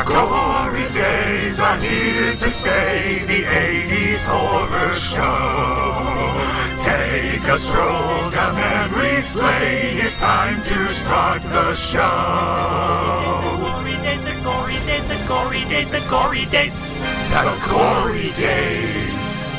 The gory days are here to stay, the 80s horror show. Take a stroll down memory lane, it's time to start the show. Gory days, the gory days, the gory days, the gory days. The gory days.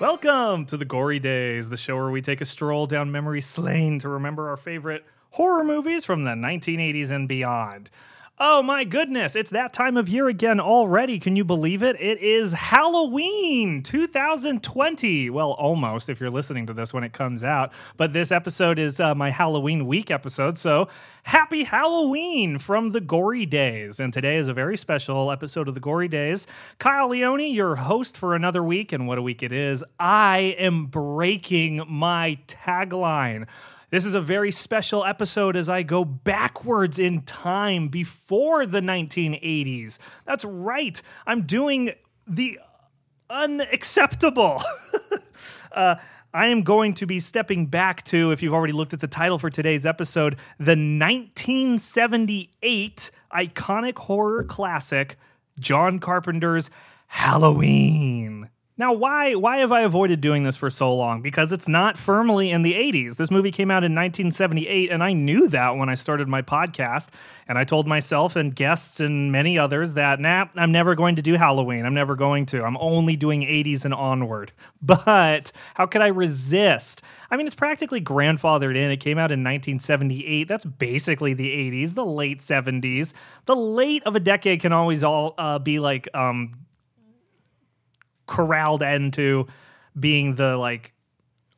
Welcome to the Gory Days, the show where we take a stroll down memory lane to remember our favorite horror movies from the 1980s and beyond. Oh my goodness, it's that time of year again already. Can you believe it? It is Halloween 2020. Well, almost if you're listening to this when it comes out. But this episode is uh, my Halloween week episode. So happy Halloween from the Gory Days. And today is a very special episode of the Gory Days. Kyle Leone, your host for another week. And what a week it is. I am breaking my tagline. This is a very special episode as I go backwards in time before the 1980s. That's right. I'm doing the unacceptable. uh, I am going to be stepping back to, if you've already looked at the title for today's episode, the 1978 iconic horror classic, John Carpenter's Halloween. Now, why why have I avoided doing this for so long? Because it's not firmly in the 80s. This movie came out in 1978, and I knew that when I started my podcast. And I told myself and guests and many others that, nah, I'm never going to do Halloween. I'm never going to. I'm only doing 80s and onward. But how could I resist? I mean, it's practically grandfathered in. It came out in 1978. That's basically the 80s, the late 70s. The late of a decade can always all uh, be like um, corralled into being the like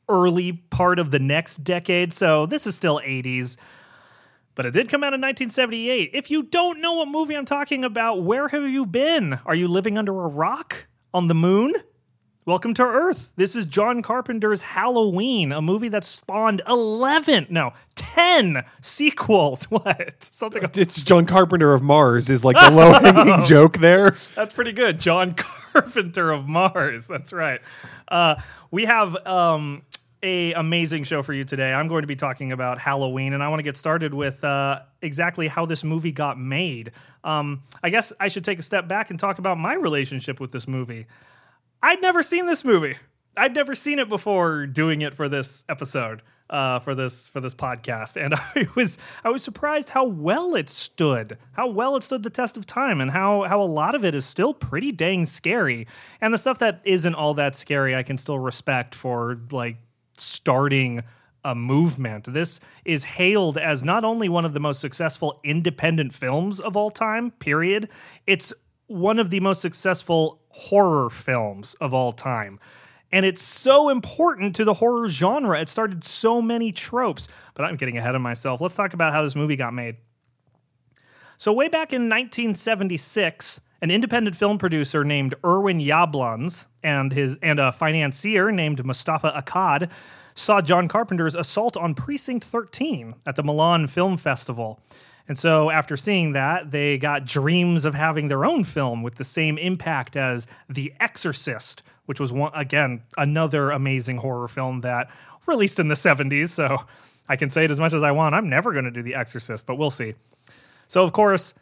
early part of the next decade. So this is still 80s. But it did come out in 1978. If you don't know what movie I'm talking about, where have you been? Are you living under a rock? On the moon? Welcome to Earth. This is John Carpenter's Halloween, a movie that spawned 11, no, 10 sequels. What? Something It's John Carpenter of Mars is like the low hanging joke there. That's pretty good. John Carpenter of Mars. That's right. Uh, we have um, a amazing show for you today. I'm going to be talking about Halloween, and I want to get started with uh, exactly how this movie got made. Um, I guess I should take a step back and talk about my relationship with this movie. I'd never seen this movie. I'd never seen it before doing it for this episode, uh, for this for this podcast, and I was I was surprised how well it stood, how well it stood the test of time, and how how a lot of it is still pretty dang scary. And the stuff that isn't all that scary, I can still respect for like starting a movement. This is hailed as not only one of the most successful independent films of all time, period. It's one of the most successful horror films of all time. And it's so important to the horror genre. It started so many tropes. But I'm getting ahead of myself. Let's talk about how this movie got made. So, way back in 1976, an independent film producer named Irwin Yablans and his and a financier named Mustafa Akkad saw John Carpenter's Assault on Precinct 13 at the Milan Film Festival. And so, after seeing that, they got dreams of having their own film with the same impact as The Exorcist, which was one, again another amazing horror film that released in the 70s. So, I can say it as much as I want. I'm never going to do The Exorcist, but we'll see. So, of course,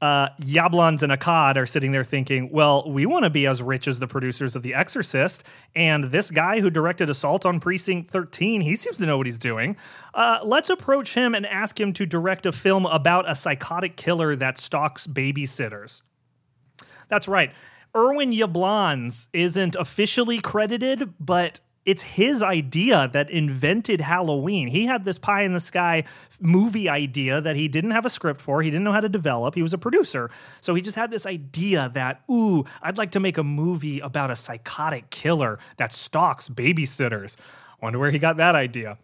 uh, and Akkad are sitting there thinking, well, we want to be as rich as the producers of The Exorcist. And this guy who directed Assault on Precinct 13, he seems to know what he's doing. Uh, let's approach him and ask him to direct a film about a psychotic killer that stalks babysitters. That's right. Irwin Yablans isn't officially credited, but it's his idea that invented Halloween. He had this pie in the sky movie idea that he didn't have a script for, he didn't know how to develop. He was a producer. So he just had this idea that, ooh, I'd like to make a movie about a psychotic killer that stalks babysitters. Wonder where he got that idea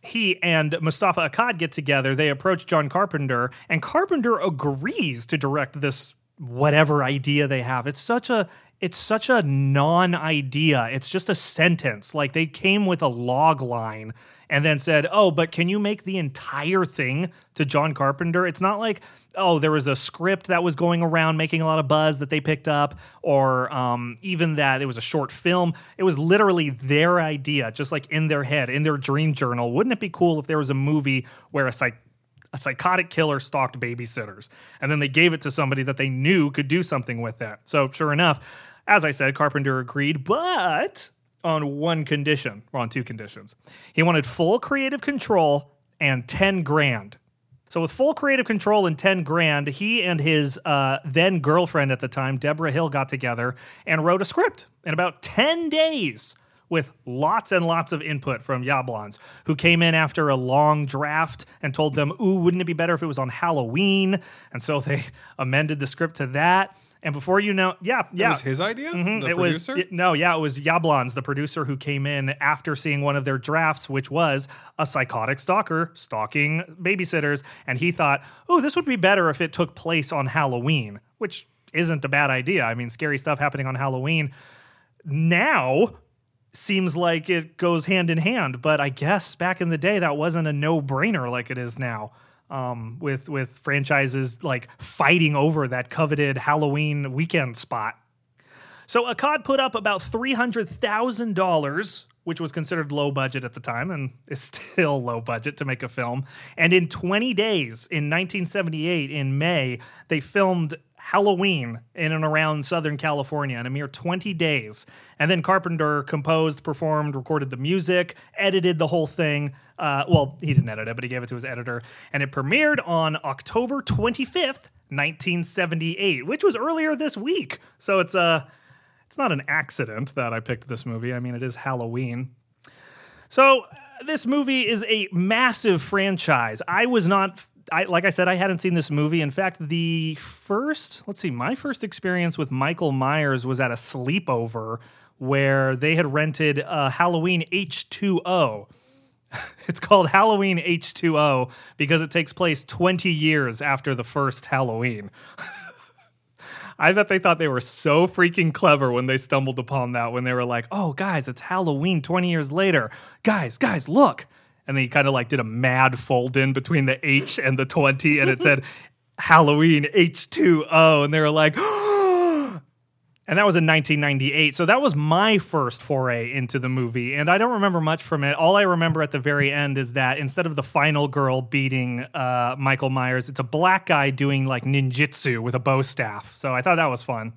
he and Mustafa Akkad get together. They approach John Carpenter, and Carpenter agrees to direct this whatever idea they have. It's such a it's such a non-idea. It's just a sentence. Like they came with a log line and then said, "Oh, but can you make the entire thing to John Carpenter?" It's not like, "Oh, there was a script that was going around making a lot of buzz that they picked up," or um, even that it was a short film. It was literally their idea, just like in their head, in their dream journal. Wouldn't it be cool if there was a movie where a psych A psychotic killer stalked babysitters, and then they gave it to somebody that they knew could do something with it. So, sure enough, as I said, Carpenter agreed, but on one condition, or on two conditions. He wanted full creative control and 10 grand. So, with full creative control and 10 grand, he and his uh, then girlfriend at the time, Debra Hill, got together and wrote a script in about 10 days with lots and lots of input from Yablans, who came in after a long draft and told them, Ooh, wouldn't it be better if it was on Halloween? And so they amended the script to that. And before you know, yeah, That yeah. was his idea. Mm-hmm. The it was it- no, yeah, it was Yablans, the producer, who came in after seeing one of their drafts, which was a psychotic stalker stalking babysitters, and he thought, "Oh, this would be better if it took place on Halloween," which isn't a bad idea. I mean, scary stuff happening on Halloween now seems like it goes hand in hand, but I guess back in the day that wasn't a no-brainer like it is now. Um, with with franchises like fighting over that coveted Halloween weekend spot. So Akkad put up about three hundred thousand dollars, which was considered low budget at the time, and is still low budget to make a film. And in twenty days, in 1978, in May, they filmed Halloween in and around Southern California in a mere 20 days. And then Carpenter composed, performed, recorded the music, edited the whole thing. Uh, well, he didn't edit it, but he gave it to his editor. And it premiered on October 25th, 1978, which was earlier this week. So it's Uh, it's not an accident that I picked this movie. I mean, it is Halloween. So uh, this movie is a massive franchise. I was not. I, like I said, I hadn't seen this movie. In fact, the first, let's see, my first experience with Michael Myers was at a sleepover where they had rented uh, Halloween H2O. It's called Halloween H2O because it takes place 20 years after the first Halloween. I bet they thought they were so freaking clever when they stumbled upon that when they were like, "Oh, guys, it's Halloween 20 years later. Guys, guys, look." And then he kind of like did a mad fold in between the H and the 20 and it said Halloween H2O and they were like, and that was in 1998. So that was my first foray into the movie. And I don't remember much from it. All I remember at the very end is that instead of the final girl beating uh, Michael Myers, it's a black guy doing like ninjutsu with a bow staff. So I thought that was fun.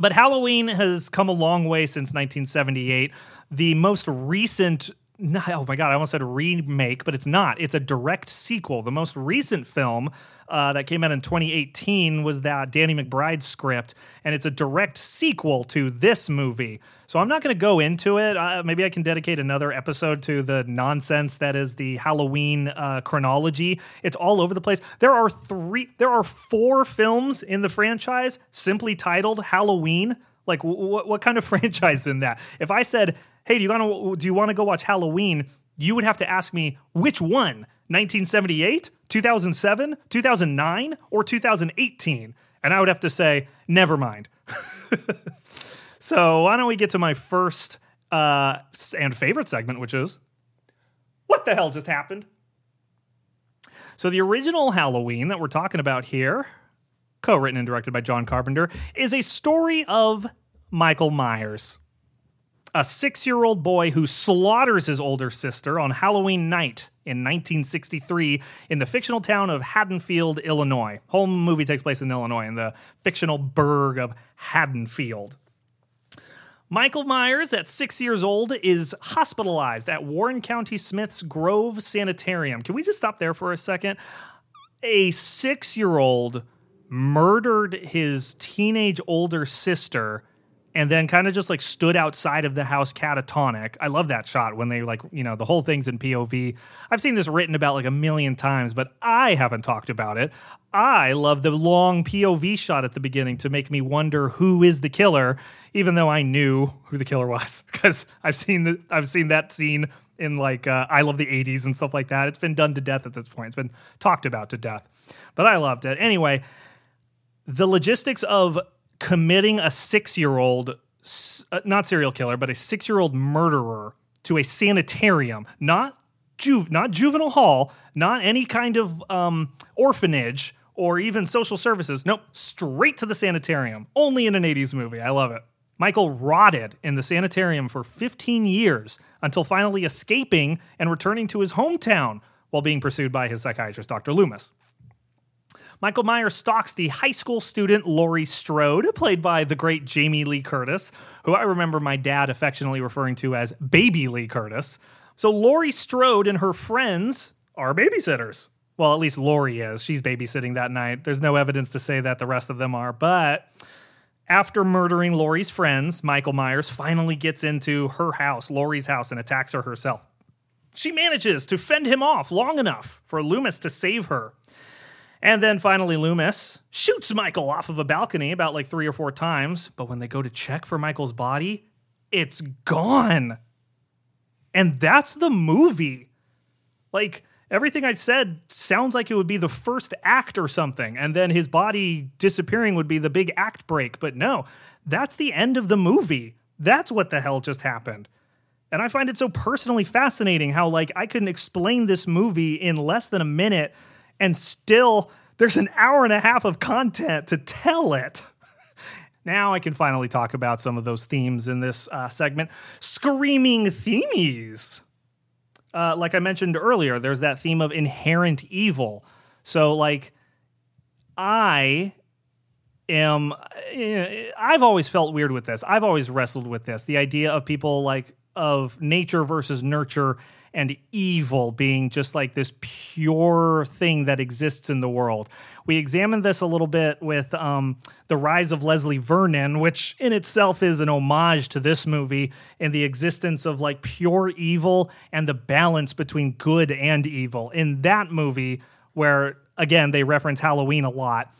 But Halloween has come a long way since 1978. The most recent no, oh my god, I almost said remake, but it's not. It's a direct sequel. The most recent film uh, that came out in 2018 was that Danny McBride script, and it's a direct sequel to this movie. So I'm not going to go into it. Uh, maybe I can dedicate another episode to the nonsense that is the Halloween uh, chronology. It's all over the place. There are three, there are four films in the franchise simply titled Halloween. Like, w- w- what kind of franchise in that? If I said, "Hey, do you want to do you want to go watch Halloween?" You would have to ask me which one: 1978, 2007, 2009, or 2018, and I would have to say, "Never mind." so why don't we get to my first uh, and favorite segment, which is what the hell just happened? So the original Halloween that we're talking about here co-written and directed by John Carpenter, is a story of Michael Myers, a six-year-old boy who slaughters his older sister on Halloween night in 1963 in the fictional town of Haddonfield, Illinois. Whole movie takes place in Illinois, in the fictional burg of Haddonfield. Michael Myers, at six years old, is hospitalized at Warren County Smith's Grove Sanitarium. Can we just stop there for a second? A six year old murdered his teenage older sister and then kind of just like stood outside of the house catatonic. I love that shot when they like, you know, the whole thing's in POV. I've seen this written about like a million times, but I haven't talked about it. I love the long POV shot at the beginning to make me wonder who is the killer, even though I knew who the killer was because I've seen the, I've seen that scene in like uh, I love the 80s and stuff like that. It's been done to death at this point. It's been talked about to death. But I loved it. Anyway, the logistics of committing a six year old, not serial killer, but a six year old murderer to a sanitarium, not ju- not juvenile hall, not any kind of um, orphanage or even social services. Nope, straight to the sanitarium. Only in an 80s movie. I love it. Michael rotted in the sanitarium for 15 years until finally escaping and returning to his hometown, while being pursued by his psychiatrist, Dr. Loomis. Michael Myers stalks the high school student Laurie Strode, played by the great Jamie Lee Curtis, who I remember my dad affectionately referring to as Baby Lee Curtis. So Laurie Strode and her friends are babysitters. Well, at least Laurie is. She's babysitting that night. There's no evidence to say that the rest of them are, but after murdering Laurie's friends, Michael Myers finally gets into her house, Laurie's house, and attacks her herself. She manages to fend him off long enough for Loomis to save her. And then finally, Loomis shoots Michael off of a balcony about like three or four times. But when they go to check for Michael's body, it's gone. And that's the movie. Like, everything I said sounds like it would be the first act or something. And then his body disappearing would be the big act break. But no, that's the end of the movie. That's what the hell just happened. And I find it so personally fascinating how, like, I couldn't explain this movie in less than a minute and still there's an hour and a half of content to tell it. Now I can finally talk about some of those themes in this uh, segment. Screaming themes. Uh, like I mentioned earlier, there's that theme of inherent evil. So, like, I am, eh, I've always felt weird with this. I've always wrestled with this. The idea of people like, of nature versus nurture and evil being just like this pure thing that exists in the world. We examined this a little bit with um, The Rise of Leslie Vernon, which in itself is an homage to this movie and the existence of like pure evil and the balance between good and evil. In that movie, where again, they reference Halloween a lot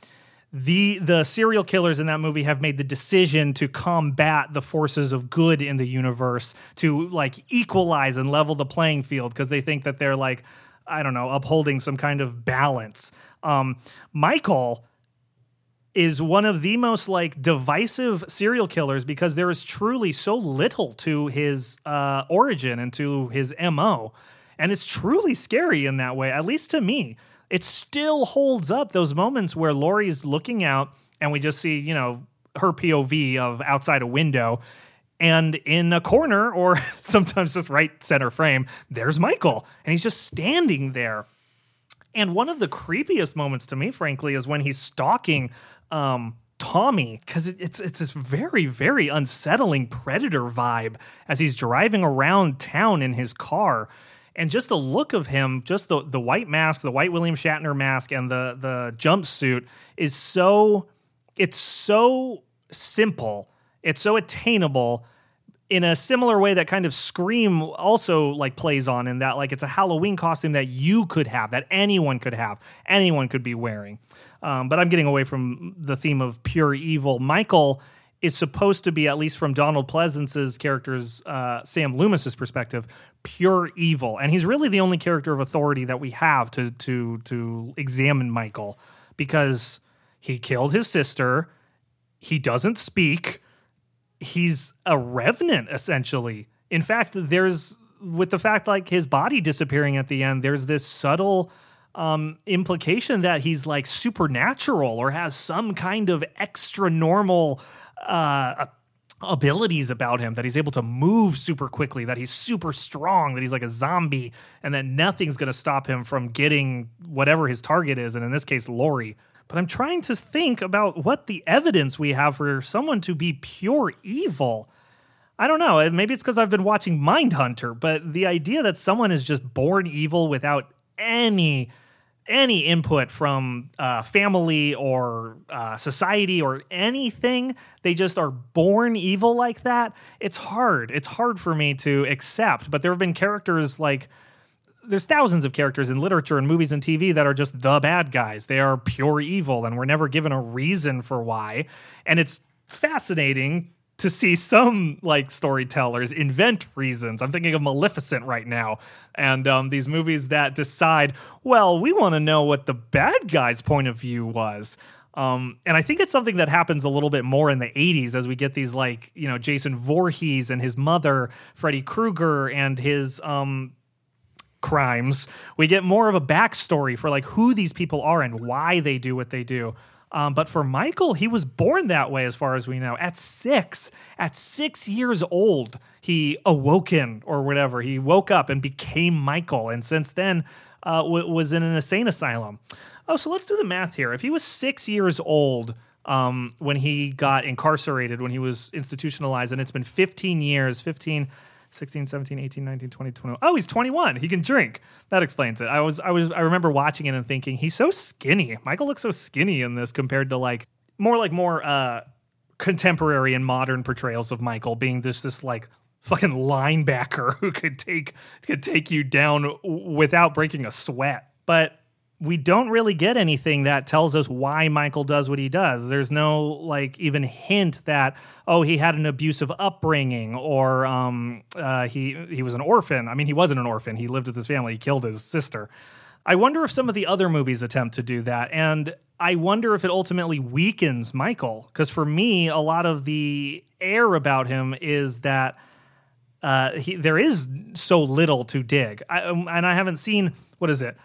the the serial killers in that movie have made the decision to combat the forces of good in the universe to like equalize and level the playing field because they think that they're like I don't know upholding some kind of balance. Um, Michael is one of the most like divisive serial killers because there is truly so little to his uh, origin and to his mo, and it's truly scary in that way, at least to me it still holds up those moments where Laurie's looking out and we just see, you know, her POV of outside a window. And in a corner, or sometimes just right center frame, there's Michael. And he's just standing there. And one of the creepiest moments to me, frankly, is when he's stalking um, Tommy, because it's it's this very very unsettling predator vibe as he's driving around town in his car and just the look of him, just the the white mask, the white William Shatner mask, and the the jumpsuit is so it's so simple, it's so attainable in a similar way that kind of Scream also like plays on in that like it's a Halloween costume that you could have, that anyone could have, anyone could be wearing. Um, but I'm getting away from the theme of pure evil. Michael is supposed to be, at least from Donald Pleasence's character's uh, Sam Loomis's perspective, pure evil, and he's really the only character of authority that we have to to to examine Michael because he killed his sister. He doesn't speak. He's a revenant essentially. In fact, there's with the fact like his body disappearing at the end. There's this subtle um, implication that he's like supernatural or has some kind of extra normal uh, abilities about him that he's able to move super quickly, that he's super strong, that he's like a zombie, and that nothing's going to stop him from getting whatever his target is. And in this case, Laurie. But I'm trying to think about what the evidence we have for someone to be pure evil. I don't know. Maybe it's because I've been watching Mindhunter, but the idea that someone is just born evil without any any input from uh, family or uh, society or anything. They just are born evil like that. It's hard. It's hard for me to accept. But there have been characters like there's thousands of characters in literature and movies and TV that are just the bad guys. They are pure evil, and we're never given a reason for why. And it's fascinating to see some like storytellers invent reasons. I'm thinking of Maleficent right now, and um, these movies that decide, well, we want to know what the bad guy's point of view was. Um, and I think it's something that happens a little bit more in the 80s as we get these like, you know, Jason Voorhees and his mother, Freddy Krueger, and his um, crimes. We get more of a backstory for like who these people are and why they do what they do. Um, but for Michael, he was born that way, as far as we know. At six, at six years old, he awoken or whatever. He woke up and became Michael. And since then, uh, w- was in an insane asylum. Oh, so let's do the math here. If he was six years old um, when he got incarcerated, when he was institutionalized, and it's been 15 years, 15, 16, 17, 18, 19, 20, 21. Oh, he's 21. He can drink. That explains it. I was, I was, I remember watching it and thinking he's so skinny. Michael looks so skinny in this compared to like more like more uh, contemporary and modern portrayals of Michael being this this like fucking linebacker who could take could take you down without breaking a sweat. But we don't really get anything that tells us why Michael does what he does. There's no like even hint that oh he had an abusive upbringing or um, uh, he he was an orphan. I mean he wasn't an orphan. He lived with his family. He killed his sister. I wonder if some of the other movies attempt to do that, and I wonder if it ultimately weakens Michael. Because for me, a lot of the air about him is that uh, he, there is so little to dig. I, um, and I haven't seen what is it,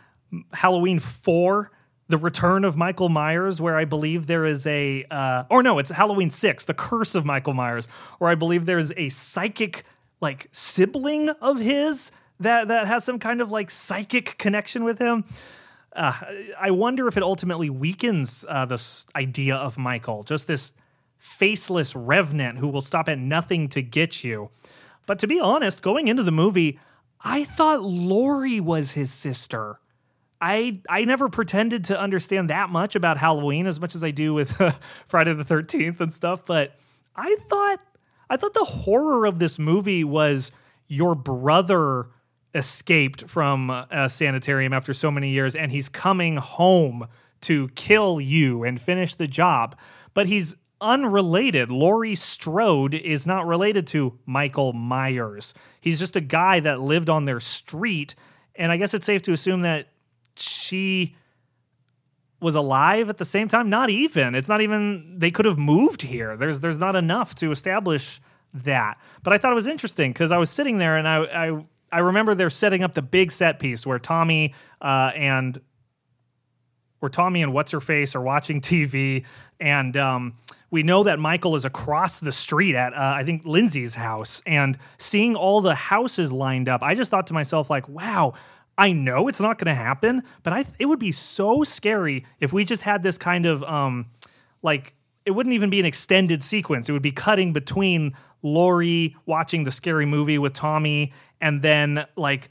Halloween four, the return of Michael Myers, where I believe there is a, uh, or no, it's Halloween six, the curse of Michael Myers, where I believe there is a psychic like sibling of his that that has some kind of like psychic connection with him. Uh, I wonder if it ultimately weakens uh, this idea of Michael, just this faceless revenant who will stop at nothing to get you. But to be honest, going into the movie, I thought Laurie was his sister. I I never pretended to understand that much about Halloween as much as I do with uh, Friday the 13th and stuff, but I thought I thought the horror of this movie was your brother escaped from a sanitarium after so many years and he's coming home to kill you and finish the job. But he's unrelated. Laurie Strode is not related to Michael Myers. He's just a guy that lived on their street. And I guess it's safe to assume that she was alive at the same time. Not even. It's not even. They could have moved here. There's there's not enough to establish that. But I thought it was interesting because I was sitting there and I I I remember they're setting up the big set piece where Tommy uh, and where Tommy and what's her face are watching TV, and um, we know that Michael is across the street at uh, I think Lindsay's house, and seeing all the houses lined up, I just thought to myself like, wow. I know it's not going to happen, but I it would be so scary if we just had this kind of um like it wouldn't even be an extended sequence. It would be cutting between Laurie watching the scary movie with Tommy and then like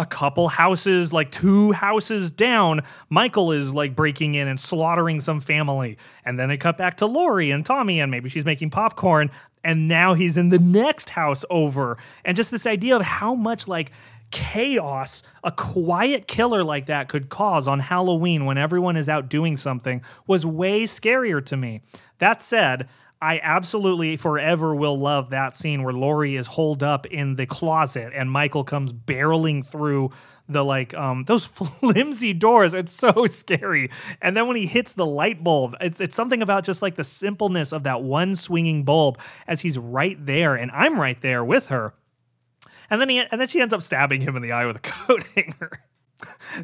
a couple houses, like two houses down, Michael is like breaking in and slaughtering some family. And then it cut back to Laurie and Tommy, and maybe she's making popcorn. And now he's in the next house over. And just this idea of how much like chaos a quiet killer like that could cause on Halloween when everyone is out doing something was way scarier to me. That said, I absolutely forever will love that scene where Laurie is holed up in the closet and Michael comes barreling through the like um those flimsy doors. It's so scary. And then when he hits the light bulb, it's, it's something about just like the simpleness of that one swinging bulb as he's right there and I'm right there with her. And then he and then she ends up stabbing him in the eye with a coat hanger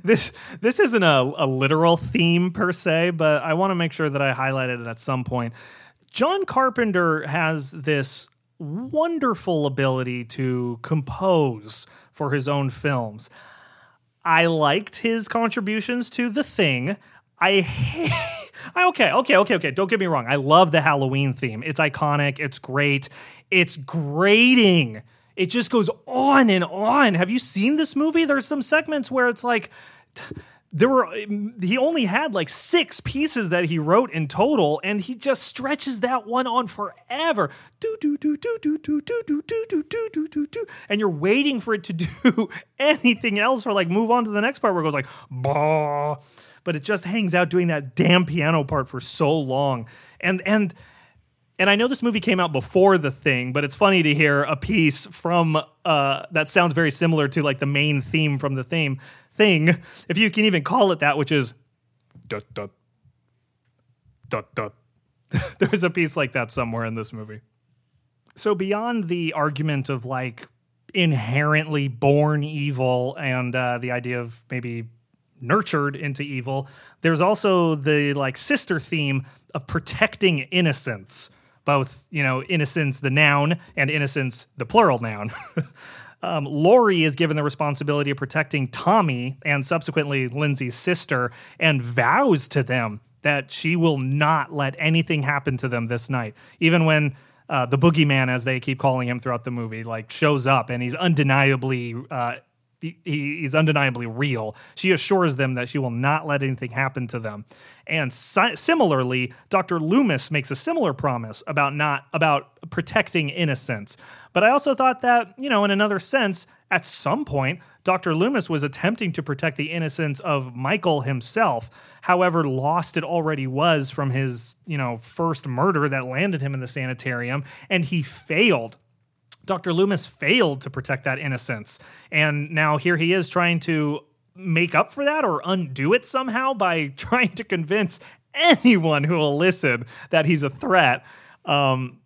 this this isn't a, a literal theme per se, but I want to make sure that I highlighted it at some point. John Carpenter has this wonderful ability to compose for his own films. I liked his contributions to The Thing. I hate. Okay, okay, okay, okay. Don't get me wrong. I love the Halloween theme. It's iconic. It's great. It's grating. It just goes on and on. Have you seen this movie? There's some segments where it's like there were he only had like six pieces that he wrote in total and he just stretches that one on forever do do do do do do do do do do do do do do and you're waiting for it to do anything else or like move on to the next part where it goes like bah but it just hangs out doing that damn piano part for so long and and and I know this movie came out before the thing, but it's funny to hear a piece from uh, that sounds very similar to like the main theme from the theme thing, if you can even call it that, which is dut dut dut dut. There's a piece like that somewhere in this movie. So beyond the argument of like inherently born evil and uh, the idea of maybe nurtured into evil, there's also the like sister theme of protecting innocence both you know innocence the noun and innocence the plural noun um, Laurie is given the responsibility of protecting Tommy and subsequently Lindsay's sister and vows to them that she will not let anything happen to them this night. Even when uh, the boogeyman, as they keep calling him throughout the movie, like shows up and he's undeniably uh, he, he's undeniably real. She assures them that she will not let anything happen to them. And si- similarly, Dr. Loomis makes a similar promise about not about protecting innocence. But I also thought that, you know, in another sense, at some point, Dr. Loomis was attempting to protect the innocence of Michael himself. However, lost it already was from his, you know, first murder that landed him in the sanitarium, and he failed Dr. Loomis failed to protect that innocence. And now here he is trying to make up for that or undo it somehow by trying to convince anyone who will listen that he's a threat. Um,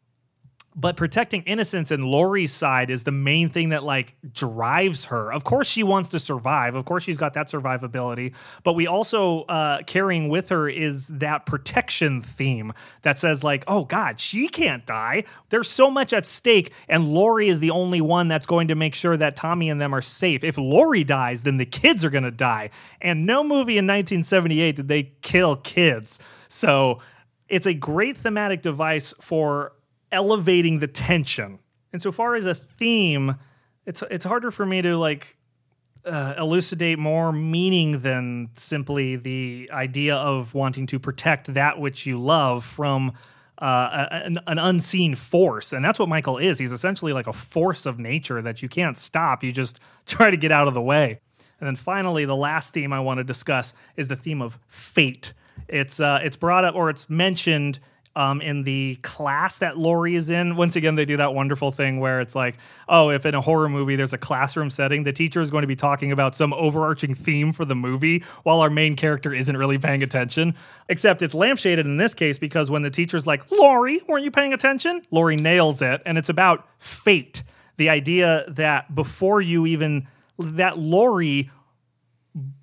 but protecting innocence and Laurie's side is the main thing that like drives her. Of course, she wants to survive. Of course, she's got that survivability. But we also uh, carrying with her is that protection theme that says like, oh God, she can't die. There's so much at stake, and Laurie is the only one that's going to make sure that Tommy and them are safe. If Laurie dies, then the kids are going to die. And no movie in 1978 did they kill kids. So it's a great thematic device for elevating the tension. And so far as a theme, it's it's harder for me to like uh, elucidate more meaning than simply the idea of wanting to protect that which you love from uh, an, an, unseen force. And that's what Michael is. He's essentially like a force of nature that you can't stop. You just try to get out of the way. And then finally, the last theme I want to discuss is the theme of fate. It's uh, it's brought up or it's mentioned um, in the class that Laurie is in. Once again, they do that wonderful thing where it's like, oh, if in a horror movie there's a classroom setting, the teacher is going to be talking about some overarching theme for the movie while our main character isn't really paying attention. Except it's lampshaded in this case because when the teacher's like, Laurie, weren't you paying attention? Laurie nails it, and it's about fate. The idea that before you even, that Laurie,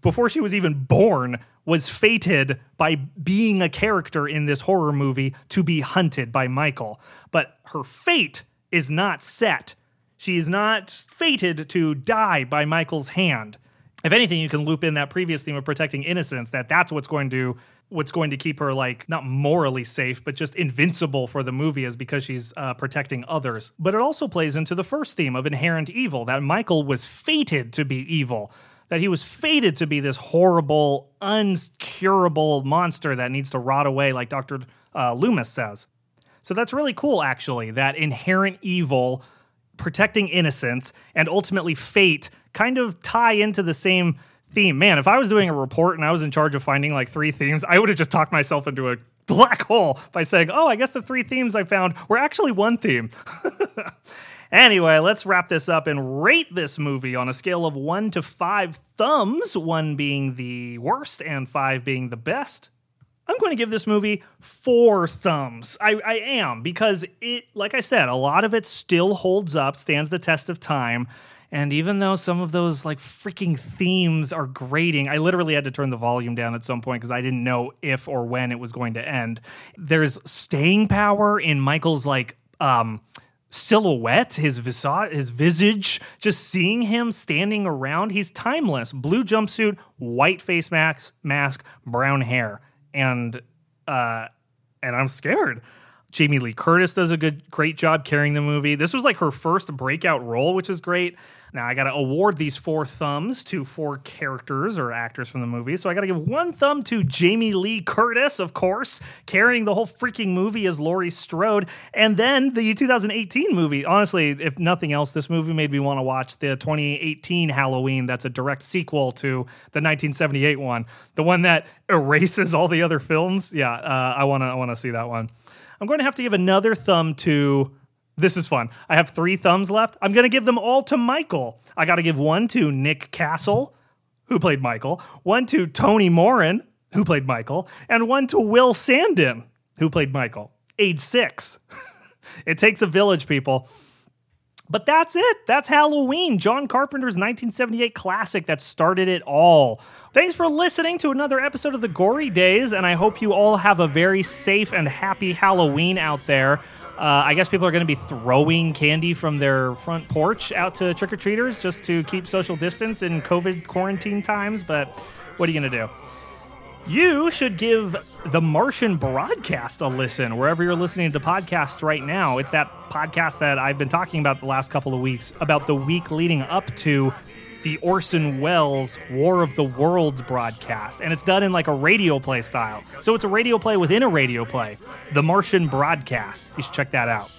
before she was even born, was fated by being a character in this horror movie to be hunted by Michael. But her fate is not set. She is not fated to die by Michael's hand. If anything, you can loop in that previous theme of protecting innocence, that that's what's going to what's going to keep her like not morally safe, but just invincible for the movie is because she's uh, protecting others. But it also plays into the first theme of inherent evil, that Michael was fated to be evil that he was fated to be this horrible, uncurable monster that needs to rot away, like Dr. Uh, Loomis says. So that's really cool, actually, that inherent evil, protecting innocence, and ultimately fate kind of tie into the same theme. Man, if I was doing a report and I was in charge of finding like three themes, I would have just talked myself into a black hole by saying, oh, I guess the three themes I found were actually one theme. Anyway, let's wrap this up and rate this movie on a scale of one to five thumbs, one being the worst and five being the best. I'm going to give this movie four thumbs. I, I, am because it, like I said, a lot of it still holds up, stands the test of time. And even though some of those like freaking themes are grating, I literally had to turn the volume down at some point because I didn't know if or when it was going to end. There's staying power in Michael's like um silhouette, his visage, his visage, just seeing him standing around, he's timeless. Blue jumpsuit, white face mask, mask, brown hair, and uh, and I'm scared. Jamie Lee Curtis does a good, great job carrying the movie. This was like her first breakout role, which is great. Now I got to award these four thumbs to four characters or actors from the movie. So I got to give one thumb to Jamie Lee Curtis, of course, carrying the whole freaking movie as Laurie Strode, and then the 2018 movie. Honestly, if nothing else, this movie made me want to watch the 2018 Halloween. That's a direct sequel to the 1978 one, the one that erases all the other films. Yeah, uh, I want to I want to see that one. I'm going to have to give another thumb to this is fun. I have three thumbs left. I'm going to give them all to Michael. I got to give one to Nick Castle, who played Michael, one to Tony Moran, who played Michael, and one to Will Sandin, who played Michael, age six. it takes a village, people. But that's it. That's Halloween, John Carpenter's 1978 classic that started it all. Thanks for listening to another episode of the Gory Days, and I hope you all have a very safe and happy Halloween out there. Uh, I guess people are going to be throwing candy from their front porch out to trick or treaters just to keep social distance in COVID quarantine times, but what are you going to do? You should give the Martian broadcast a listen wherever you're listening to podcasts right now. It's that podcast that I've been talking about the last couple of weeks about the week leading up to the Orson Welles War of the Worlds broadcast. And it's done in like a radio play style. So it's a radio play within a radio play. The Martian broadcast. You should check that out.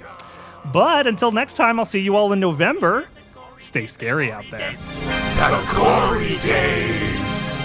But until next time, I'll see you all in November. Stay scary out there. The Gory Days.